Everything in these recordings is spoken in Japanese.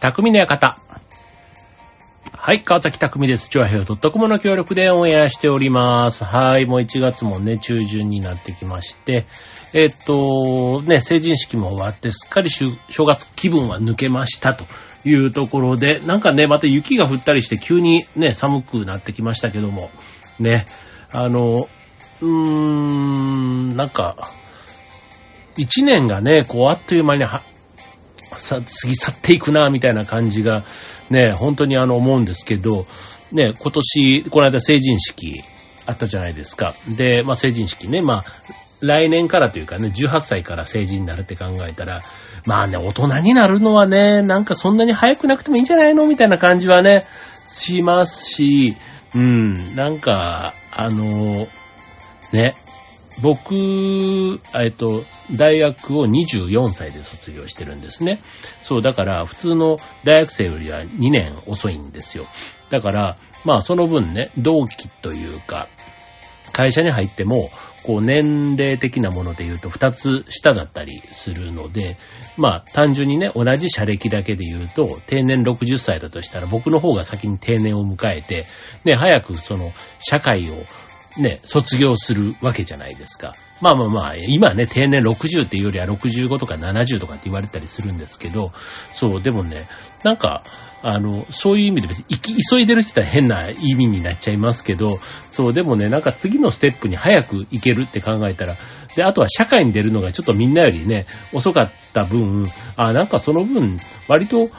匠の館。はい、川崎匠です。チョアヘヨ .com の協力でオンエアしております。はい、もう1月もね、中旬になってきまして、えっと、ね、成人式も終わって、すっかり正月気分は抜けましたというところで、なんかね、また雪が降ったりして急にね、寒くなってきましたけども、ね、あの、うーん、なんか、一年がね、こう、あっという間には、さ、過ぎ去っていくな、みたいな感じが、ね、本当にあの、思うんですけど、ね、今年、この間成人式あったじゃないですか。で、まあ成人式ね、まあ、来年からというかね、18歳から成人になるって考えたら、まあね、大人になるのはね、なんかそんなに早くなくてもいいんじゃないのみたいな感じはね、しますし、うん、なんか、あの、ね、僕、えっと、大学を24歳で卒業してるんですね。そう、だから、普通の大学生よりは2年遅いんですよ。だから、まあ、その分ね、同期というか、会社に入っても、こう、年齢的なもので言うと2つ下だったりするので、まあ、単純にね、同じ社歴だけで言うと、定年60歳だとしたら、僕の方が先に定年を迎えて、ね、早くその、社会を、ね、卒業するわけじゃないですか。まあまあまあ、今ね、定年60っていうよりは65とか70とかって言われたりするんですけど、そう、でもね、なんか、あの、そういう意味で別に、急いでるって言ったら変な意味になっちゃいますけど、そう、でもね、なんか次のステップに早く行けるって考えたら、で、あとは社会に出るのがちょっとみんなよりね、遅かった分、あ、なんかその分、割と、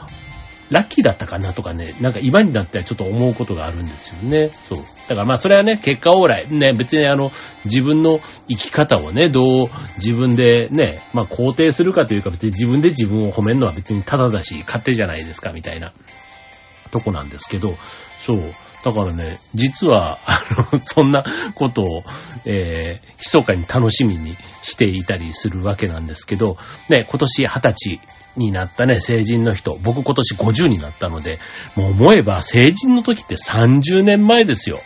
ラッキーだったかなとかね、なんか今になってはちょっと思うことがあるんですよね。そう。だからまあそれはね、結果往来。ね、別にあの、自分の生き方をね、どう自分でね、まあ肯定するかというか別に自分で自分を褒めるのは別にただだし、勝手じゃないですか、みたいなとこなんですけど、そう。だからね、実は、あの、そんなことを、えー、密かに楽しみにしていたりするわけなんですけど、ね、今年20歳になったね、成人の人、僕今年50になったので、もう思えば成人の時って30年前ですよ。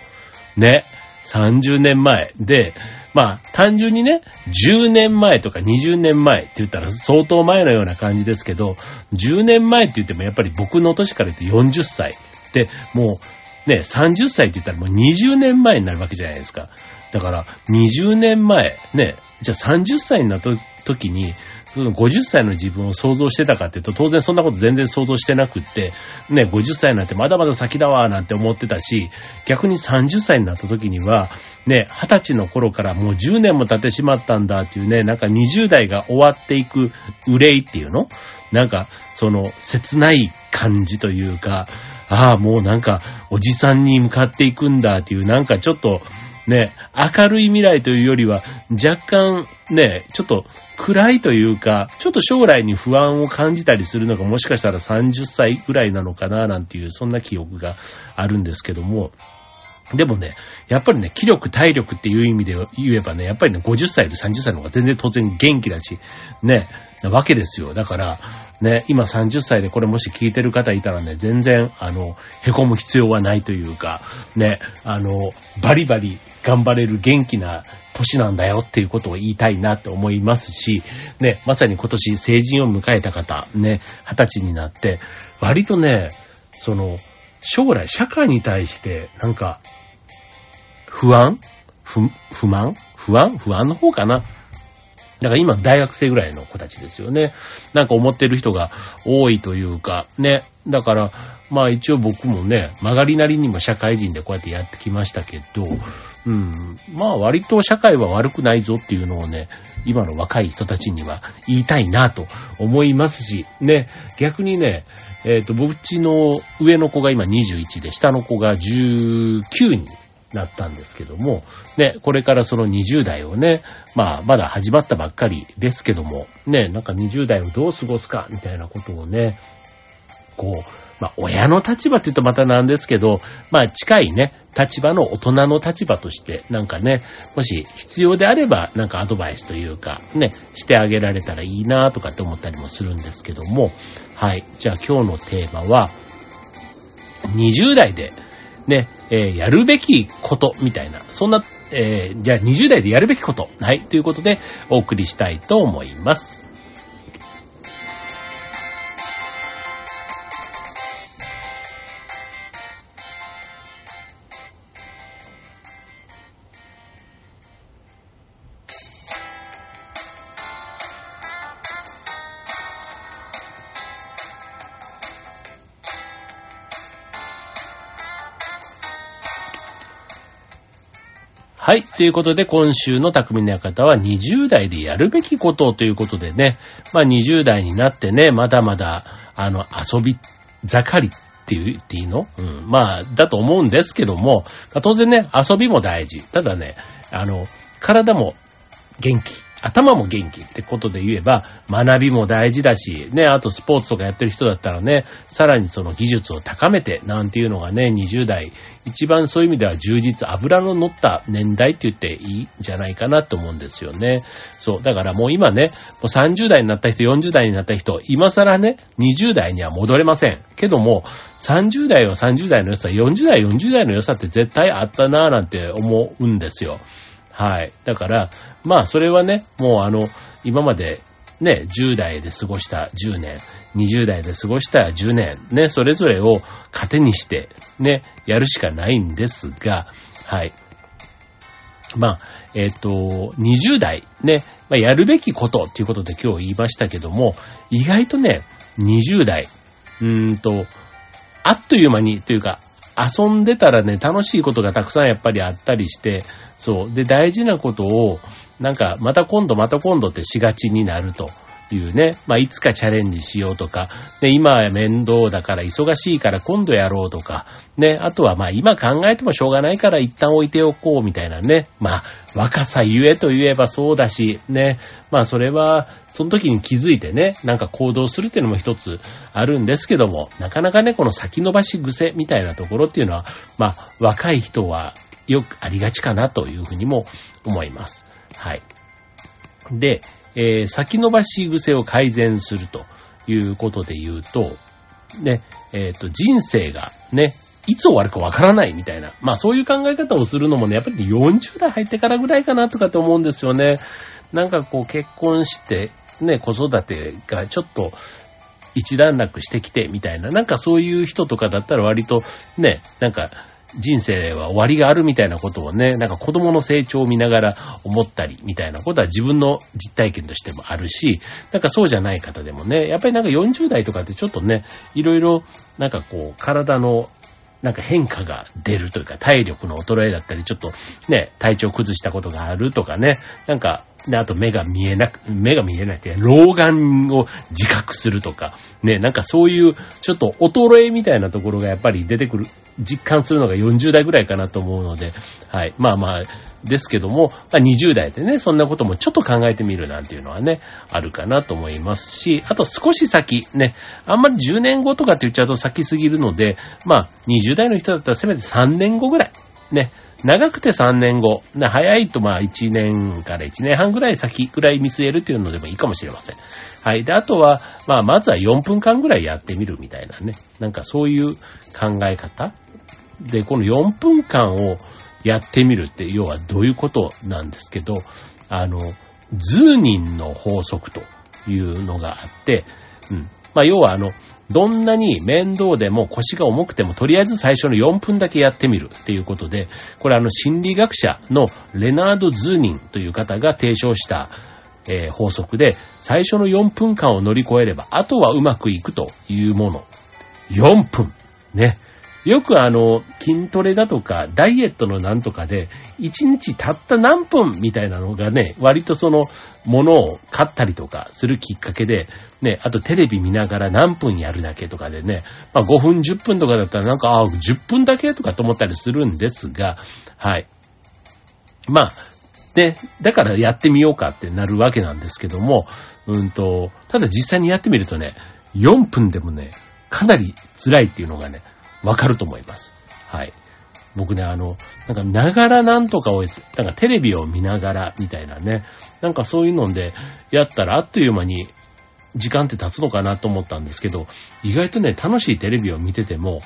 ね。30年前。で、まあ、単純にね、10年前とか20年前って言ったら相当前のような感じですけど、10年前って言ってもやっぱり僕の年から言うと40歳。で、もう、ね、30歳って言ったらもう20年前になるわけじゃないですか。だから、20年前、ね、じゃあ30歳になった時に、その50歳の自分を想像してたかっていうと、当然そんなこと全然想像してなくって、ね、50歳なってまだまだ先だわ、なんて思ってたし、逆に30歳になった時には、ね、20歳の頃からもう10年も経ってしまったんだっていうね、なんか20代が終わっていく憂いっていうの？なんか、その、切ない感じというか、ああ、もうなんか、おじさんに向かっていくんだっていう、なんかちょっと、ね、明るい未来というよりは、若干ね、ちょっと暗いというか、ちょっと将来に不安を感じたりするのがもしかしたら30歳ぐらいなのかな、なんていう、そんな記憶があるんですけども、でもね、やっぱりね、気力、体力っていう意味で言えばね、やっぱりね、50歳より30歳の方が全然当然元気だし、ね、なわけですよ。だから、ね、今30歳でこれもし聞いてる方いたらね、全然、あの、凹む必要はないというか、ね、あの、バリバリ頑張れる元気な年なんだよっていうことを言いたいなって思いますし、ね、まさに今年成人を迎えた方、ね、20歳になって、割とね、その、将来社会に対して、なんか、不安？不、不満？不安？不安の方かな？だから今大学生ぐらいの子たちですよね。なんか思ってる人が多いというか、ね。だから、まあ一応僕もね、曲がりなりにも社会人でこうやってやってきましたけど、うん。まあ割と社会は悪くないぞっていうのをね、今の若い人たちには言いたいなと思いますし、ね。逆にね、えっ、と、僕ちの上の子が今21で、下の子が19になったんですけども、ね、これからその20代をね、まあ、まだ始まったばっかりですけども、ね、なんか20代をどう過ごすか、みたいなことをね、こう、まあ、親の立場って言うとまたなんですけど、まあ、近いね、立場の大人の立場として、なんかね、もし必要であれば、なんかアドバイスというか、ね、してあげられたらいいなとかって思ったりもするんですけども、はい。じゃあ今日のテーマは、20代で、ね、えーやるべきことみたいな、そんな、えーじゃあ20代でやるべきこと、はい、ということでお送りしたいと思います。はい。ということで、今週の匠の館は20代でやるべきことということでね、まあ20代になってね、まだまだ、あの、遊び盛りって言っていいの？うん。まあ、だと思うんですけども、まあ、当然ね、遊びも大事。ただね、あの、体も元気。頭も元気ってことで言えば、学びも大事だし、ね、あとスポーツとかやってる人だったらね、さらにその技術を高めて、なんていうのがね、20代、一番そういう意味では充実、油の乗った年代って言っていいんじゃないかなと思うんですよね。そう。だからもう今ね、もう30代になった人、40代になった人、今更ね、20代には戻れません。けども、30代は30代の良さ、40代、40代の良さって絶対あったなぁなんて思うんですよ。はい。だから、まあ、それはね、もうあの、今までね、10代で過ごした10年、20代で過ごした10年、ね、それぞれを糧にして、ね、やるしかないんですが、はい。まあ、えっ、ー、と、20代、ね、まあ、やるべきことっていうことで今日言いましたけども、意外とね、20代、うーんと、あっという間にというか、遊んでたらね、楽しいことがたくさんやっぱりあったりして、そう。で、大事なことを、なんか、また今度また今度ってしがちになるというね。まあ、いつかチャレンジしようとか、で、今は面倒だから忙しいから今度やろうとか、ね。あとはまあ、今考えてもしょうがないから一旦置いておこうみたいなね。まあ、若さゆえと言えばそうだし、ね。まあ、それは、その時に気づいてね、なんか行動するっていうのも一つあるんですけども、なかなかね、この先延ばし癖みたいなところっていうのは、まあ、若い人はよくありがちかなというふうにも思います。はい。で、えー、先延ばし癖を改善するということで言うと、ね、えっ、ー、と、人生がね、いつ終わるかわからないみたいな。まあそういう考え方をするのもね、やっぱり40代入ってからぐらいかなとかって思うんですよね。なんかこう結婚して、ね、子育てがちょっと一段落してきてみたいな。なんかそういう人とかだったら割とね、なんか人生は終わりがあるみたいなことをね、なんか子供の成長を見ながら思ったりみたいなことは自分の実体験としてもあるし、なんかそうじゃない方でもね、やっぱりなんか40代とかってちょっとね、いろいろなんかこう体のなんか変化が出るというか、体力の衰えだったり、ちょっとね、体調崩したことがあるとかね、なんか、で、あと目が見えなく、目が見えないって老眼を自覚するとか、ね、なんかそういう、ちょっと衰えみたいなところがやっぱり出てくる、実感するのが40代ぐらいかなと思うので、はい。まあまあ、ですけども、まあ、20代でね、そんなこともちょっと考えてみるなんていうのはね、あるかなと思いますし、あと少し先、ね、あんまり10年後とかって言っちゃうと先すぎるので、まあ、20代の人だったらせめて3年後ぐらい、ね、長くて3年後、ね早いとまあ1年から1年半ぐらい先ぐらい見据えるというのでもいいかもしれません。はい。で、あとは、まあ、まずは4分間ぐらいやってみるみたいなね。なんかそういう考え方で、この4分間をやってみるって、要はどういうことなんですけど、あの、ズーニンの法則というのがあって、うん。まあ、要はあの、どんなに面倒でも腰が重くても、とりあえず最初の4分だけやってみるっていうことで、これあの心理学者のレナード・ズーニンという方が提唱した、えー、法則で、最初の4分間を乗り越えれば、あとはうまくいくというもの。4分。ね。よくあの、筋トレだとか、ダイエットのなんとかで、1日たった何分みたいなのがね、割とその、ものを買ったりとかするきっかけで、ね、あとテレビ見ながら何分やるだけとかでね、まあ5分10分とかだったらなんか、ああ、10分だけとかと思ったりするんですが、はい。まあ、ね、だからやってみようかってなるわけなんですけども、うんと、ただ実際にやってみるとね、4分でもね、かなり辛いっていうのがね、わかると思います。はい。僕ね、あの、なんか、ながらなんとかを、なんかテレビを見ながら、みたいなね。なんかそういうので、やったらあっという間に時間って経つのかなと思ったんですけど、意外とね、楽しいテレビを見てても、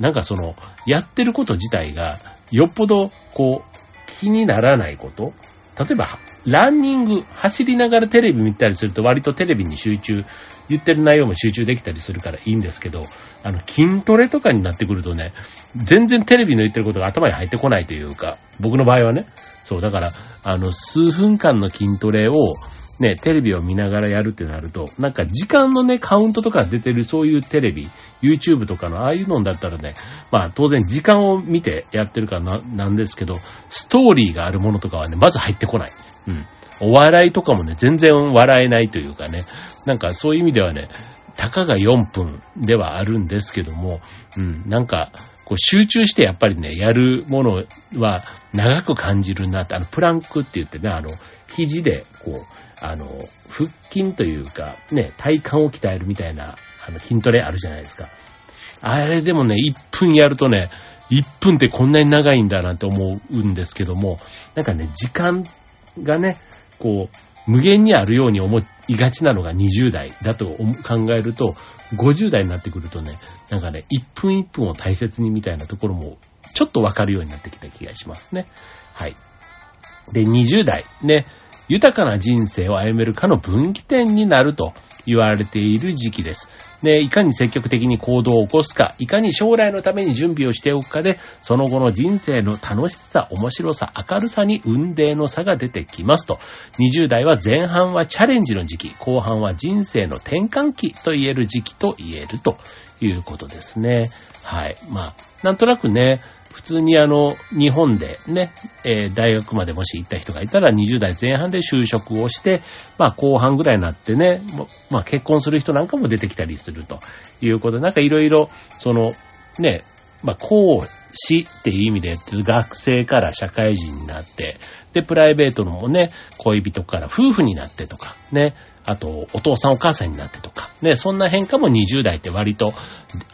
なんかその、やってること自体が、よっぽど、こう、気にならないこと例えば、ランニング、走りながらテレビ見たりすると割とテレビに集中、言ってる内容も集中できたりするからいいんですけど、あの、筋トレとかになってくるとね、全然テレビの言ってることが頭に入ってこないというか、僕の場合はね、そう、だから、あの、数分間の筋トレを、ね、テレビを見ながらやるってなると、なんか時間のね、カウントとか出てるそういうテレビ、YouTube とかのああいうのだったらね、まあ当然時間を見てやってるからな、なんですけど、ストーリーがあるものとかはね、まず入ってこない。うん。お笑いとかもね、全然笑えないというかね、なんかそういう意味ではね、たかが4分ではあるんですけども、うん、なんか、こう集中してやっぱりね、やるものは長く感じるなって、あの、プランクって言ってね、あの、肘で、こう、あの、腹筋というか、ね、体幹を鍛えるみたいな、あの、筋トレあるじゃないですか。あれでもね、1分やるとね、1分ってこんなに長いんだなって思うんですけども、なんかね、時間がね、こう、無限にあるように思いがちなのが20代だと考えると、50代になってくるとね、なんかね、1分1分を大切にみたいなところも、ちょっとわかるようになってきた気がしますね。はい。で、20代、ね、豊かな人生を歩めるかの分岐点になると言われている時期です。で、いかに積極的に行動を起こすか、いかに将来のために準備をしておくかで、その後の人生の楽しさ、面白さ、明るさに運命の差が出てきますと。20代は前半はチャレンジの時期、後半は人生の転換期と言える時期と言えるということですね。はい。まあ、なんとなくね、普通にあの、日本でね、えー、大学までもし行った人がいたら20代前半で就職をして、まあ後半ぐらいになってね、まあ結婚する人なんかも出てきたりするということで、なんかいろいろ、その、ね、まあ講師っていう意味で学生から社会人になって、で、プライベートのもね、恋人から夫婦になってとか、ね、あと、お父さんお母さんになってとか、ね、そんな変化も20代って割と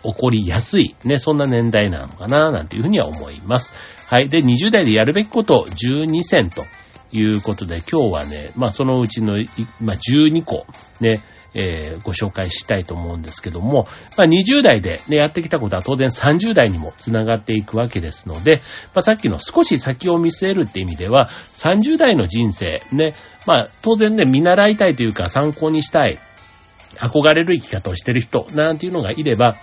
起こりやすい、ね、そんな年代なのかな、なんていうふうには思います。はい。で、20代でやるべきこと12選ということで、今日はね、まあそのうちの、まあ12個、ね、えー、ご紹介したいと思うんですけども、まあ、20代で、ね、やってきたことは当然30代にもつながっていくわけですので、まあ、さっきの少し先を見据えるって意味では、30代の人生、ね、まあ、当然ね、見習いたいというか参考にしたい、憧れる生き方をしてる人、なんていうのがいれば、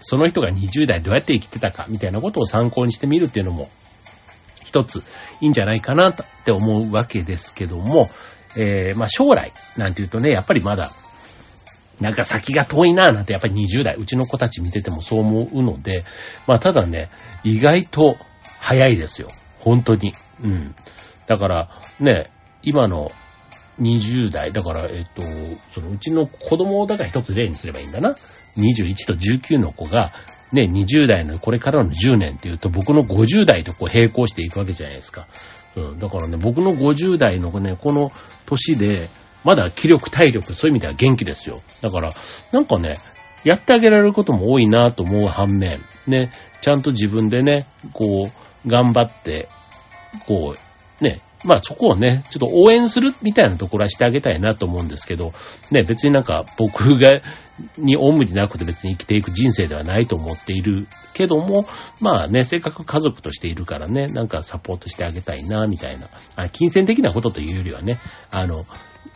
その人が20代どうやって生きてたか、みたいなことを参考にしてみるっていうのも、一ついいんじゃないかなって思うわけですけども、えー、まあ将来なんていうとね、やっぱりまだなんか先が遠いなぁなんてやっぱり20代、うちの子たち見ててもそう思うので、まあただね、意外と早いですよ。本当に。うん。だから、ね、今の20代、だから、えっと、そのうちの子供をだから一つ例にすればいいんだな。21と19の子が、ね、20代のこれからの10年っていうと僕の50代とこう並行していくわけじゃないですか。うん。だからね、僕の50代のね、この年で、まだ気力、体力、そういう意味では元気ですよ。だから、なんかね、やってあげられることも多いなと思う反面、ね、ちゃんと自分でね、こう、頑張って、こう、ね、まあそこをね、ちょっと応援するみたいなところはしてあげたいなと思うんですけど、ね、別になんか僕が、におむになくて別に生きていく人生ではないと思っているけども、まあね、せっかく家族としているからね、なんかサポートしてあげたいな、みたいな。あ金銭的なことというよりはね、あの、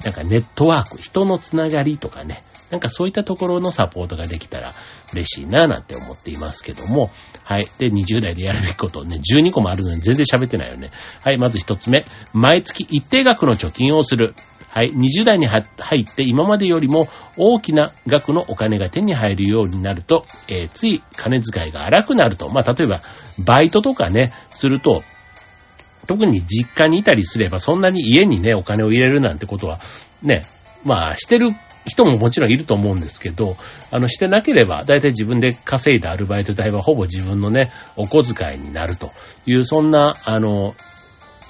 なんかネットワーク、人のつながりとかね、なんかそういったところのサポートができたら嬉しいなぁなんて思っていますけども。はい。で、20代でやるべきことね、12個もあるのに全然喋ってないよね。はい。まず1つ目。毎月一定額の貯金をする。はい。20代に入って今までよりも大きな額のお金が手に入るようになると、えー、つい金遣いが荒くなると。まあ、例えば、バイトとかね、すると、特に実家にいたりすれば、そんなに家にね、お金を入れるなんてことは、ね、まあ、してる人ももちろんいると思うんですけど、あの、してなければ、だいたい自分で稼いだアルバイト代はほぼ自分のね、お小遣いになるという、そんな、あの、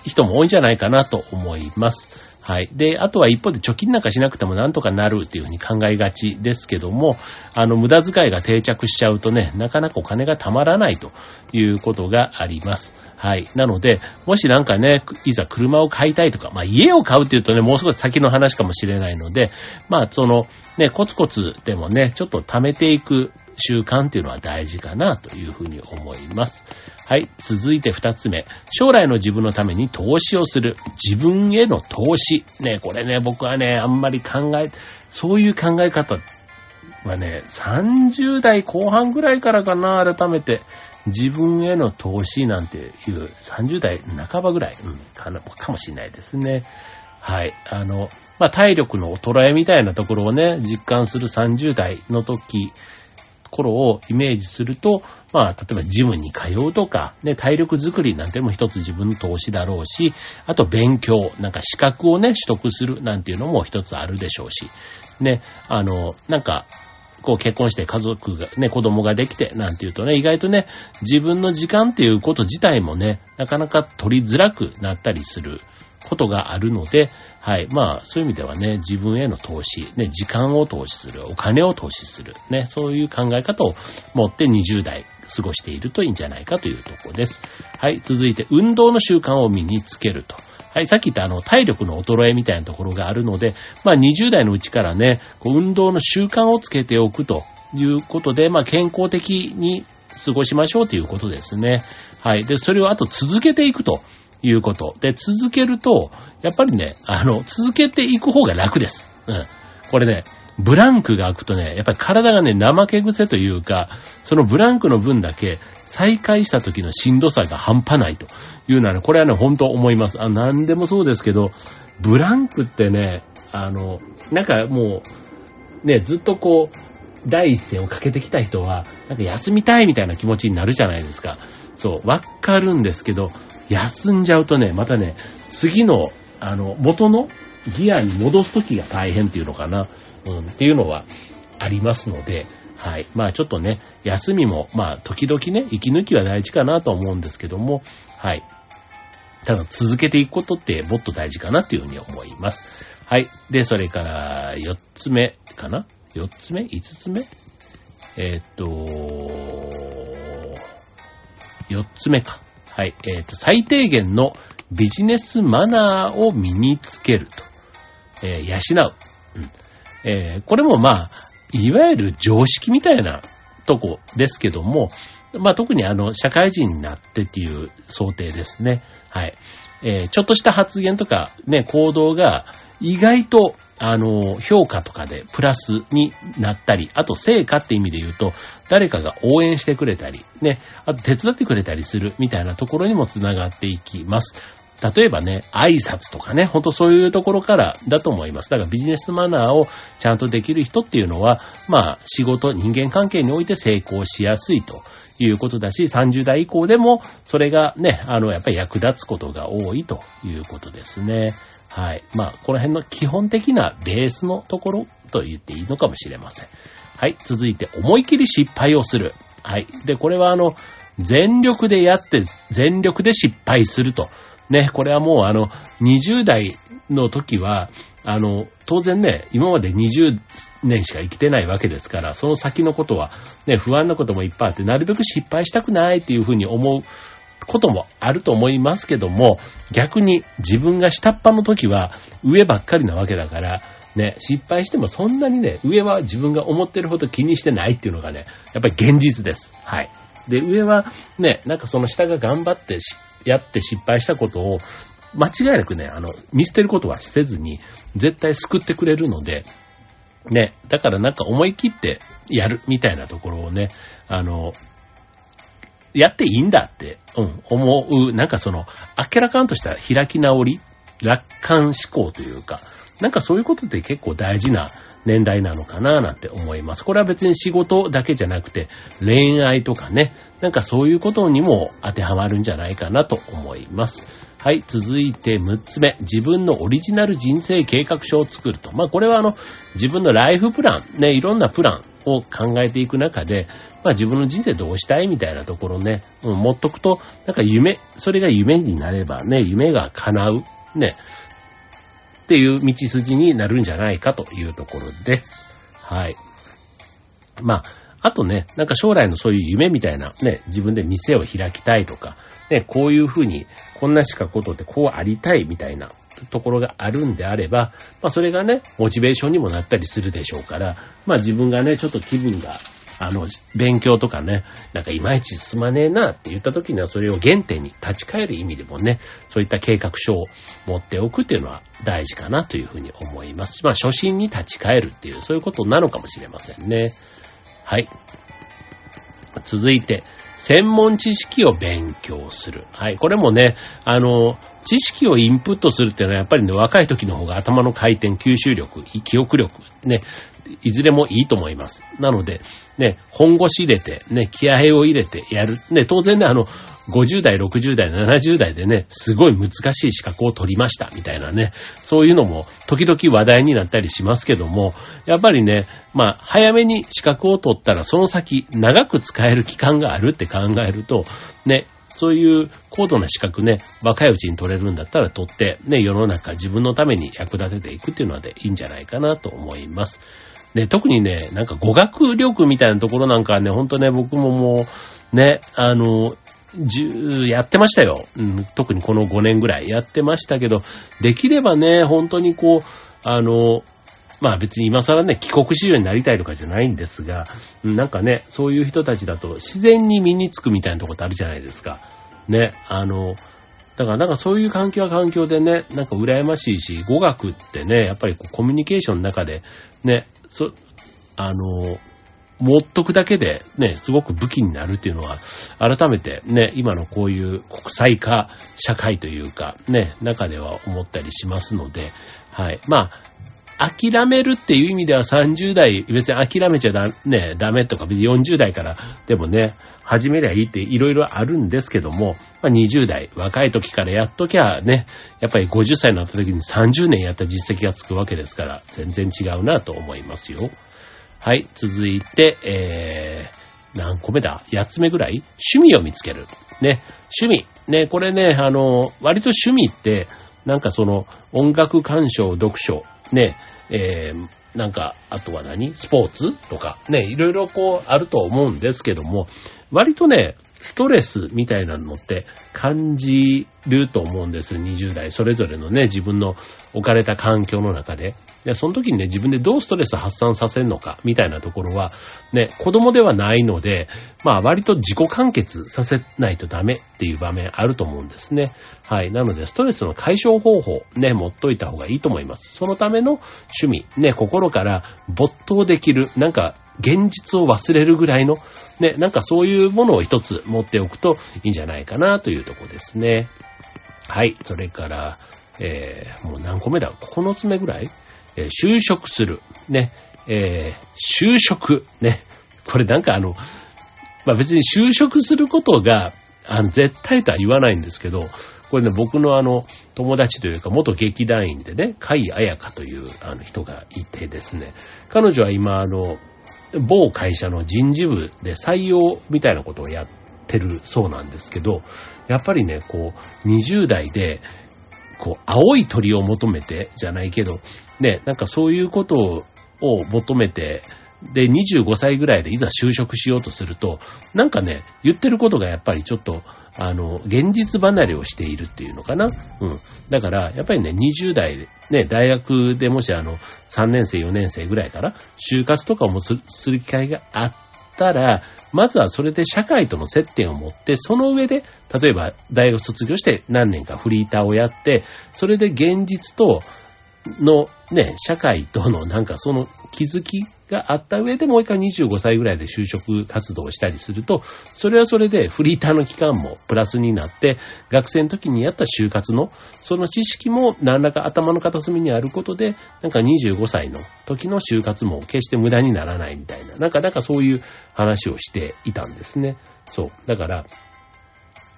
人も多いんじゃないかなと思います。はい。で、あとは一方で貯金なんかしなくてもなんとかなるっていうふうに考えがちですけども、あの、無駄遣いが定着しちゃうとね、なかなかお金がたまらないということがあります。はい。なので、もしなんかね、いざ車を買いたいとか、まあ家を買うっていうとね、もう少し先の話かもしれないので、まあその、ね、コツコツでもね、ちょっと貯めていく習慣っていうのは大事かなというふうに思います。はい。続いて二つ目。将来の自分のために投資をする。自分への投資。ね、これね、僕はね、あんまり考え、そういう考え方はね、30代後半ぐらいからかな、改めて。自分への投資なんていう30代半ばぐらい、うん、かかもしれないですね。はい。あの、まあ、体力の衰えみたいなところをね、実感する30代の時、頃をイメージすると、まあ、例えばジムに通うとか、ね、体力づくりなんても一つ自分の投資だろうし、あと勉強、なんか資格をね、取得するなんていうのも一つあるでしょうし、ね、あの、なんか、こう結婚して家族がね、子供ができてなんていうとね、意外とね、自分の時間っていうこと自体もね、なかなか取りづらくなったりすることがあるので、はい。まあ、そういう意味ではね、自分への投資、ね、時間を投資する、お金を投資する、ね、そういう考え方を持って20代過ごしているといいんじゃないかというところです。はい。続いて、運動の習慣を身につけると。はい、さっき言ったあの、体力の衰えみたいなところがあるので、まあ20代のうちからね、こう運動の習慣をつけておくということで、まあ健康的に過ごしましょうということですね。はい。で、それをあと続けていくということ。で、続けると、やっぱりね、あの、続けていく方が楽です。うん。これね、ブランクが空くとね、やっぱり体がね、怠け癖というか、そのブランクの分だけ再開した時のしんどさが半端ないというのはね、これはね、本当思います。あ、なんでもそうですけど、ブランクってね、あの、なんかもう、ね、ずっとこう、第一線をかけてきた人は、なんか休みたいみたいな気持ちになるじゃないですか。そう、わかるんですけど、休んじゃうとね、またね、次の、あの、元のギアに戻すときが大変っていうのかな。うん、っていうのはありますので、はい。まあちょっとね、休みも、まあ時々ね、息抜きは大事かなと思うんですけども、はい。ただ続けていくことってもっと大事かなっていうふうに思います。はい。で、それから4つ目かな ?4 つ目 ?5 つ目？えー、っと、4つ目か。はい。えー、っと、最低限のビジネスマナーを身につけると。えー、養う。うんえ、これもまあ、いわゆる常識みたいなとこですけども、まあ特にあの、社会人になってっていう想定ですね。はい。えー、ちょっとした発言とかね、行動が意外と、あの、評価とかでプラスになったり、あと成果って意味で言うと、誰かが応援してくれたり、ね、あと手伝ってくれたりするみたいなところにもつながっていきます。例えばね、挨拶とかね、ほんとそういうところからだと思います。だからビジネスマナーをちゃんとできる人っていうのは、まあ仕事、人間関係において成功しやすいということだし、30代以降でもそれがね、あの、やっぱり役立つことが多いということですね。はい。まあ、この辺の基本的なベースのところと言っていいのかもしれません。はい。続いて、思い切り失敗をする。はい。で、これはあの、全力でやって、全力で失敗するとね、これはもうあの、20代の時は、あの、当然ね、今まで20年しか生きてないわけですから、その先のことは、ね、不安なこともいっぱいあって、なるべく失敗したくないっていうふうに思うこともあると思いますけども、逆に自分が下っ端の時は上ばっかりなわけだから、ね、失敗してもそんなにね、上は自分が思ってるほど気にしてないっていうのがね、やっぱり現実です。はい。で、上はね、なんかその下が頑張ってやって失敗したことを、間違いなくね、あの、見捨てることはせずに、絶対救ってくれるので、ね、だからなんか思い切ってやるみたいなところをね、あの、やっていいんだって、うん、思う、なんかその、あっけらかんとした開き直り、楽観思考というか、なんかそういうことって結構大事な年代なのかななんて思います。これは別に仕事だけじゃなくて、恋愛とかね、なんかそういうことにも当てはまるんじゃないかなと思います。はい、続いて6つ目。自分のオリジナル人生計画書を作ると。まあこれはあの、自分のライフプラン、ね、いろんなプランを考えていく中で、まあ自分の人生どうしたいみたいなところね、うん、持っとくと、なんか夢、それが夢になればね、夢が叶う、ね、っていう道筋になるんじゃないかというところです。はい。まあ、あとね、なんか将来のそういう夢みたいな、ね、自分で店を開きたいとか、ね、こういうふうに、こんなしかことってこうありたいみたいなところがあるんであれば、まあそれがね、モチベーションにもなったりするでしょうから、まあ自分がね、ちょっと気分があの、勉強とかね、なんかいまいち進まねえなって言った時にはそれを原点に立ち返る意味でもね、そういった計画書を持っておくっていうのは大事かなというふうに思います。まあ、初心に立ち返るっていう、そういうことなのかもしれませんね。はい。続いて、専門知識を勉強する。はい。これもね、あの、知識をインプットするっていうのはやっぱりね、若い時の方が頭の回転、吸収力、記憶力、ね、いずれもいいと思います。なので、ね、本腰入れて、ね、気合を入れてやる。ね、当然ね、あの、50代、60代、70代でね、すごい難しい資格を取りました、みたいなね、そういうのも時々話題になったりしますけども、やっぱりね、まあ、早めに資格を取ったら、その先、長く使える期間があるって考えると、ね、そういう高度な資格ね、若いうちに取れるんだったら取って、ね、世の中自分のために役立てていくっていうのでいいんじゃないかなと思います。で、特にね、なんか語学力みたいなところなんかね、ほんとね、僕ももう、ね、あの、やってましたよ、うん。特にこの5年ぐらいやってましたけど、できればね、本当にこう、あの、まあ別に今更ね、帰国子女になりたいとかじゃないんですが、なんかね、そういう人たちだと自然に身につくみたいなとこってあるじゃないですか。ね、あの、だからなんかそういう環境は環境でね、なんか羨ましいし、語学ってね、やっぱりコミュニケーションの中で、ね、そ、あの、持っとくだけでね、すごく武器になるっていうのは、改めてね、今のこういう国際化社会というか、ね、中では思ったりしますので、はい。まあ、諦めるっていう意味では30代、別に諦めちゃだ、ね、ダメとか、40代からでもね、始めりゃいいっていろいろあるんですけども、まあ、20代、若い時からやっときゃね、やっぱり50歳になった時に30年やった実績がつくわけですから、全然違うなと思いますよ。はい、続いて、えー、何個目だ ?8 つ目ぐらい？趣味を見つける。ね、趣味。ね、これね、あの、割と趣味って、なんかその、音楽鑑賞、読書、ね、えー、なんか、あとは何？スポーツとか、ね、いろいろこうあると思うんですけども、割とね、ストレスみたいなのって感じると思うんです。20代、それぞれのね、自分の置かれた環境の中で。で、その時にね、自分でどうストレス発散させるのか、みたいなところは、ね、子供ではないので、まあ割と自己完結させないとダメっていう場面あると思うんですね。はい。なので、ストレスの解消方法、ね、持っといた方がいいと思います。そのための趣味、ね、心から没頭できる、なんか、現実を忘れるぐらいの、ね、なんかそういうものを一つ持っておくといいんじゃないかなというとこですね。はい。それから、えー、もう何個目だ ?9 つ目ぐらい？えー、就職する。ね。えー、就職。ね。これなんかあの、まあ別に就職することが、あの、絶対とは言わないんですけど、これね、僕のあの、友達というか、元劇団員でね、甲斐彩香というあの人がいてですね、彼女は今あの、某会社の人事部で採用みたいなことをやってるそうなんですけど、やっぱりね、こう、20代で、こう、青い鳥を求めてじゃないけど、ね、なんかそういうことを求めて、で、25歳ぐらいでいざ就職しようとすると、なんかね、言ってることがやっぱりちょっと、あの、現実離れをしているっていうのかな。うん。だから、やっぱりね、20代で、ね、大学でもしあの、3年生、4年生ぐらいから、就活とかもする機会があったら、まずはそれで社会との接点を持って、その上で、例えば大学卒業して何年かフリーターをやって、それで現実と、のね、社会とのなんかその気づきがあった上でもう一回25歳ぐらいで就職活動をしたりすると、それはそれでフリーターの期間もプラスになって、学生の時にやった就活の、その知識も何らか頭の片隅にあることで、なんか25歳の時の就活も決して無駄にならないみたいな、なんか、なんかそういう話をしていたんですね。そう。だから、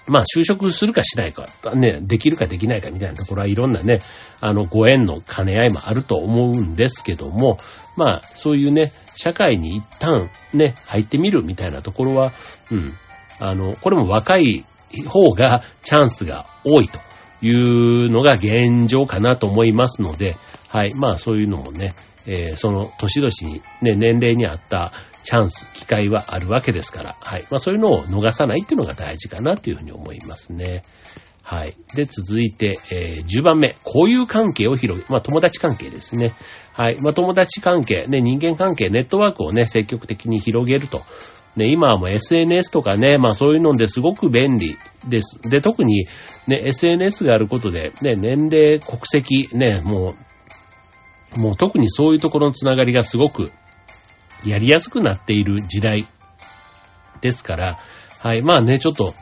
まあ、就職するかしないか、ね、できるかできないかみたいなところはいろんなね、あの、ご縁の兼ね合いもあると思うんですけども、まあ、そういうね、社会に一旦ね、入ってみるみたいなところは、うん、あの、これも若い方がチャンスが多いというのが現状かなと思いますので、はい、まあそういうのもね、えー、その年々に、ね、年齢に合ったチャンス、機会はあるわけですから、はい。まあそういうのを逃さないっていうのが大事かなというふうに思いますね。はい。で、続いて、えー、10番目。交友関係を広げ、まあ友達関係ですね。はい。まあ友達関係、ね、人間関係、ネットワークをね、積極的に広げると。ね、今はもう SNS とかね、まあそういうのですごく便利です。で、特にね、SNS があることで、ね、年齢、国籍、ね、もう、もう特にそういうところのつながりがすごくやりやすくなっている時代ですから、はい、まあね、ちょっと、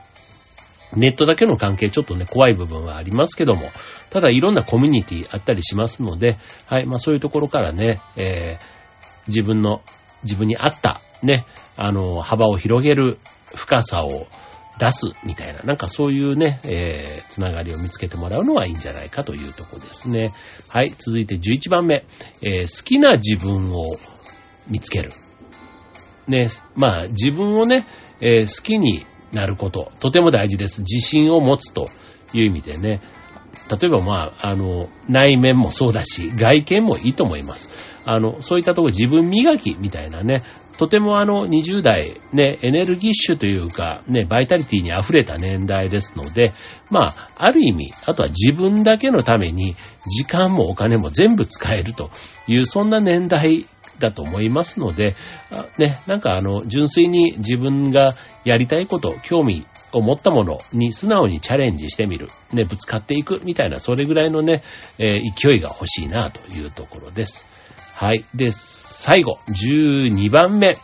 ネットだけの関係ちょっとね、怖い部分はありますけども、ただいろんなコミュニティあったりしますので、はい、まあそういうところからね、えー、自分の、自分に合った、ね、あの、幅を広げる深さを出すみたいな、なんかそういうね、えー、つながりを見つけてもらうのはいいんじゃないかというとこですね。はい、続いて11番目、えー、好きな自分を見つける。ね、まあ自分をね、えー、好きになること、とても大事です。自信を持つという意味でね、例えばまあ、あの、内面もそうだし、外見もいいと思います。あの、そういったとこ自分磨きみたいなね、とてもあの20代ね、エネルギッシュというかね、バイタリティに溢れた年代ですので、まあ、ある意味、あとは自分だけのために時間もお金も全部使えるという、そんな年代だと思いますので、ね、なんかあの、純粋に自分がやりたいこと、興味を持ったものに素直にチャレンジしてみる。ね、ぶつかっていくみたいな、それぐらいのね、えー、勢いが欲しいなというところです。はい。で、最後、12番目。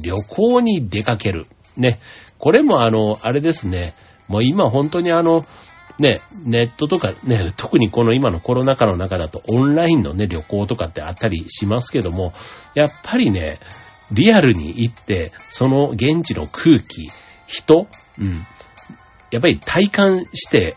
旅行に出かける。ね。これもあの、あれですね。もう今本当にあの、ね、ネットとかね、特にこの今のコロナ禍の中だとオンラインのね、旅行とかってあったりしますけども、やっぱりね、リアルに行って、その現地の空気、人、うん。やっぱり体感して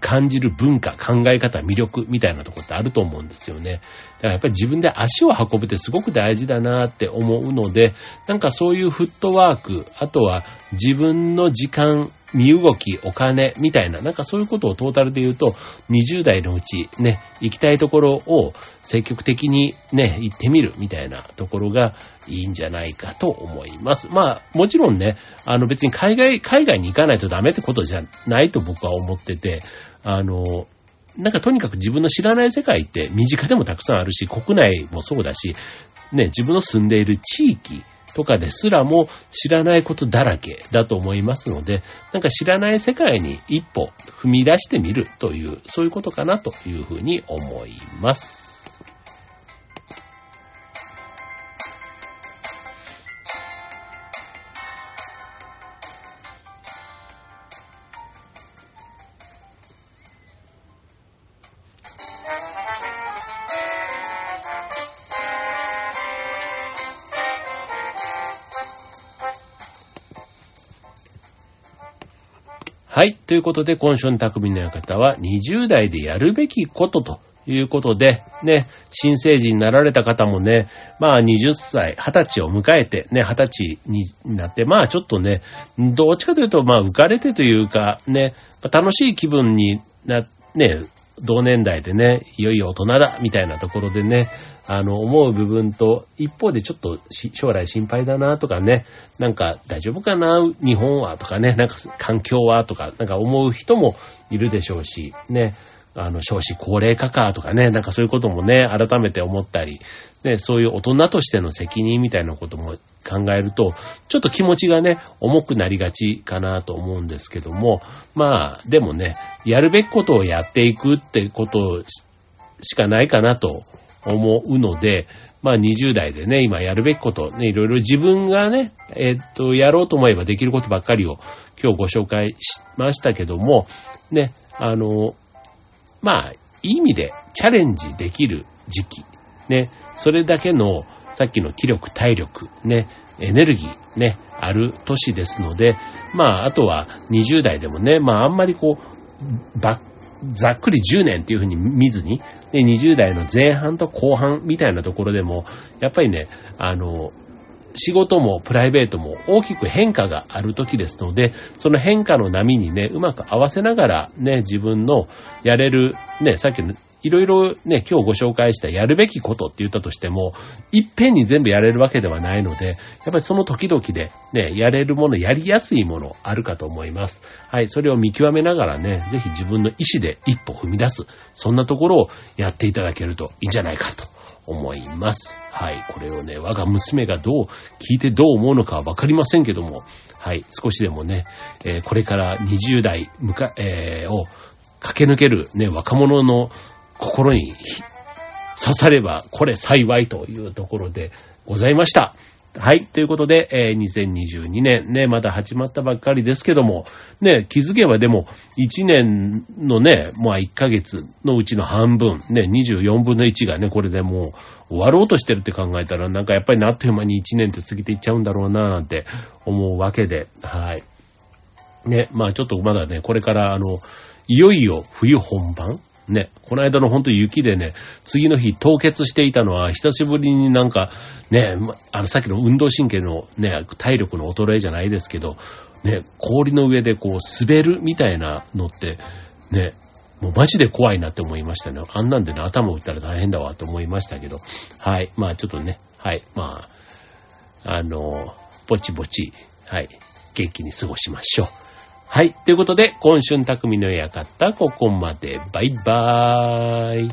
感じる文化、考え方、魅力みたいなとこってあると思うんですよね。だからやっぱり自分で足を運ぶってすごく大事だなって思うので、なんかそういうフットワーク、あとは自分の時間、身動き、お金みたいな、なんかそういうことをトータルで言うと、20代のうちね、行きたいところを積極的にね、行ってみるみたいなところがいいんじゃないかと思います。まあ、もちろんね、あの別に海外、海外に行かないとダメってことじゃないと僕は思ってて、あの、なんかとにかく自分の知らない世界って身近でもたくさんあるし、国内もそうだし、ね、自分の住んでいる地域、とかですらも知らないことだらけだと思いますので、なんか知らない世界に一歩踏み出してみるという、そういうことかなというふうに思います。ということで、今週の匠の館は、20代でやるべきことということで、ね、新成人になられた方もね、まあ20歳、20歳を迎えて、ね、20歳になって、まあちょっとね、どっちかというと、まあ浮かれてというか、ね、楽しい気分にな、ね、同年代でね、いよいよ大人だ、みたいなところでね、あの、思う部分と、一方でちょっと将来心配だなとかね、なんか大丈夫かな、日本はとかね、なんか環境はとか、なんか思う人もいるでしょうし、ね、あの、少子高齢化かとかね、なんかそういうこともね、改めて思ったり、ね、そういう大人としての責任みたいなことも考えると、ちょっと気持ちがね、重くなりがちかなと思うんですけども、まあ、でもね、やるべきことをやっていくってことしかないかなと思うので、まあ20代でね、今やるべきこと、ね、いろいろ自分がね、えっと、やろうと思えばできることばっかりを今日ご紹介しましたけども、ね、あの、まあ、いい意味でチャレンジできる時期、ね、それだけのさっきの気力、体力、ね、エネルギー、ね、ある年ですので、まあ、あとは20代でもね、まあ、あんまりこう、ば、ざっくり10年っていうふうに見ずに、で、20代の前半と後半みたいなところでも、やっぱりね、あの、仕事もプライベートも大きく変化がある時ですので、その変化の波にね、うまく合わせながらね、自分のやれる、ね、さっきのいろいろね、今日ご紹介したやるべきことって言ったとしても、いっぺんに全部やれるわけではないので、やっぱりその時々でね、やれるもの、やりやすいものあるかと思います。はい、それを見極めながらね、ぜひ自分の意思で一歩踏み出す。そんなところをやっていただけるといいんじゃないかと思います。はい、これをね、我が娘がどう聞いてどう思うのかはわかりませんけども、はい、少しでもね、えー、これから20代向か、えー、を駆け抜けるね、若者の心に刺さればこれ幸いというところでございました。はい。ということで、えー2022年ね、まだ始まったばっかりですけども、ね、気づけばでも、1年のね、まあ1ヶ月のうちの半分、ね、24分の1がね、これでもう終わろうとしてるって考えたら、なんかやっぱりなっという間に1年って過ぎていっちゃうんだろうなー、なんて思うわけで、はい。ね、まあちょっとまだね、これからあの、いよいよ冬本番ね、この間の本当雪でね、次の日凍結していたのは、久しぶりになんか、ね、あのさっきの運動神経のね、体力の衰えじゃないですけど、ね、氷の上でこう滑るみたいなのって、ね、もうマジで怖いなって思いましたね。あんなんでね、頭打ったら大変だわって思いましたけど、はい、まあちょっとね、はい、まあ、あの、ぼちぼち、はい、元気に過ごしましょう。はい。ということで、今春匠の館、ここまで。バイバーイ。